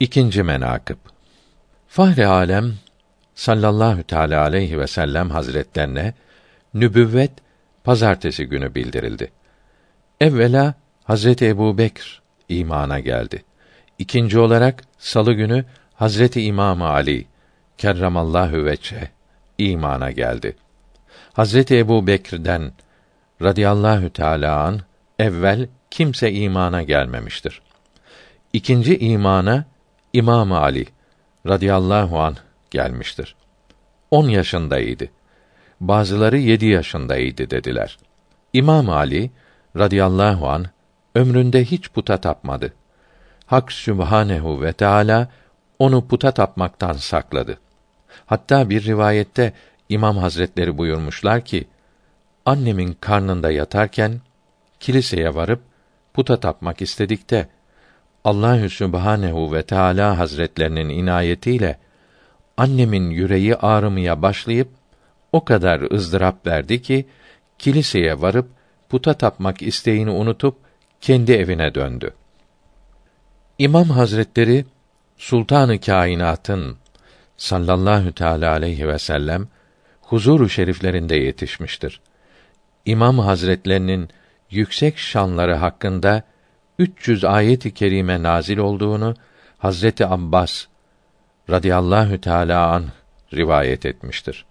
İkinci menakıb Fahri alem sallallahu teala aleyhi ve sellem hazretlerine nübüvvet pazartesi günü bildirildi. Evvela Hazreti Ebu Bekr imana geldi. İkinci olarak salı günü Hazreti İmam Ali kerramallahu veçhe imana geldi. Hazreti Ebu Bekir'den radıyallahu teâlâ an evvel kimse imana gelmemiştir. İkinci imana İmam Ali radıyallahu an gelmiştir. On yaşındaydı. Bazıları yedi yaşındaydı dediler. İmam Ali radıyallahu an ömründe hiç puta tapmadı. Hak Sübhanehu ve Teala onu puta tapmaktan sakladı. Hatta bir rivayette İmam Hazretleri buyurmuşlar ki, annemin karnında yatarken kiliseye varıp puta tapmak istedik de Allahü Sübhanehu ve Teala Hazretlerinin inayetiyle annemin yüreği ağrımaya başlayıp o kadar ızdırap verdi ki kiliseye varıp puta tapmak isteğini unutup kendi evine döndü. İmam Hazretleri Sultanı Kainatın sallallahu teala aleyhi ve sellem huzuru şeriflerinde yetişmiştir. İmam Hazretlerinin yüksek şanları hakkında 300 ayet-i kerime nazil olduğunu Hazreti Abbas radıyallahu teala an rivayet etmiştir.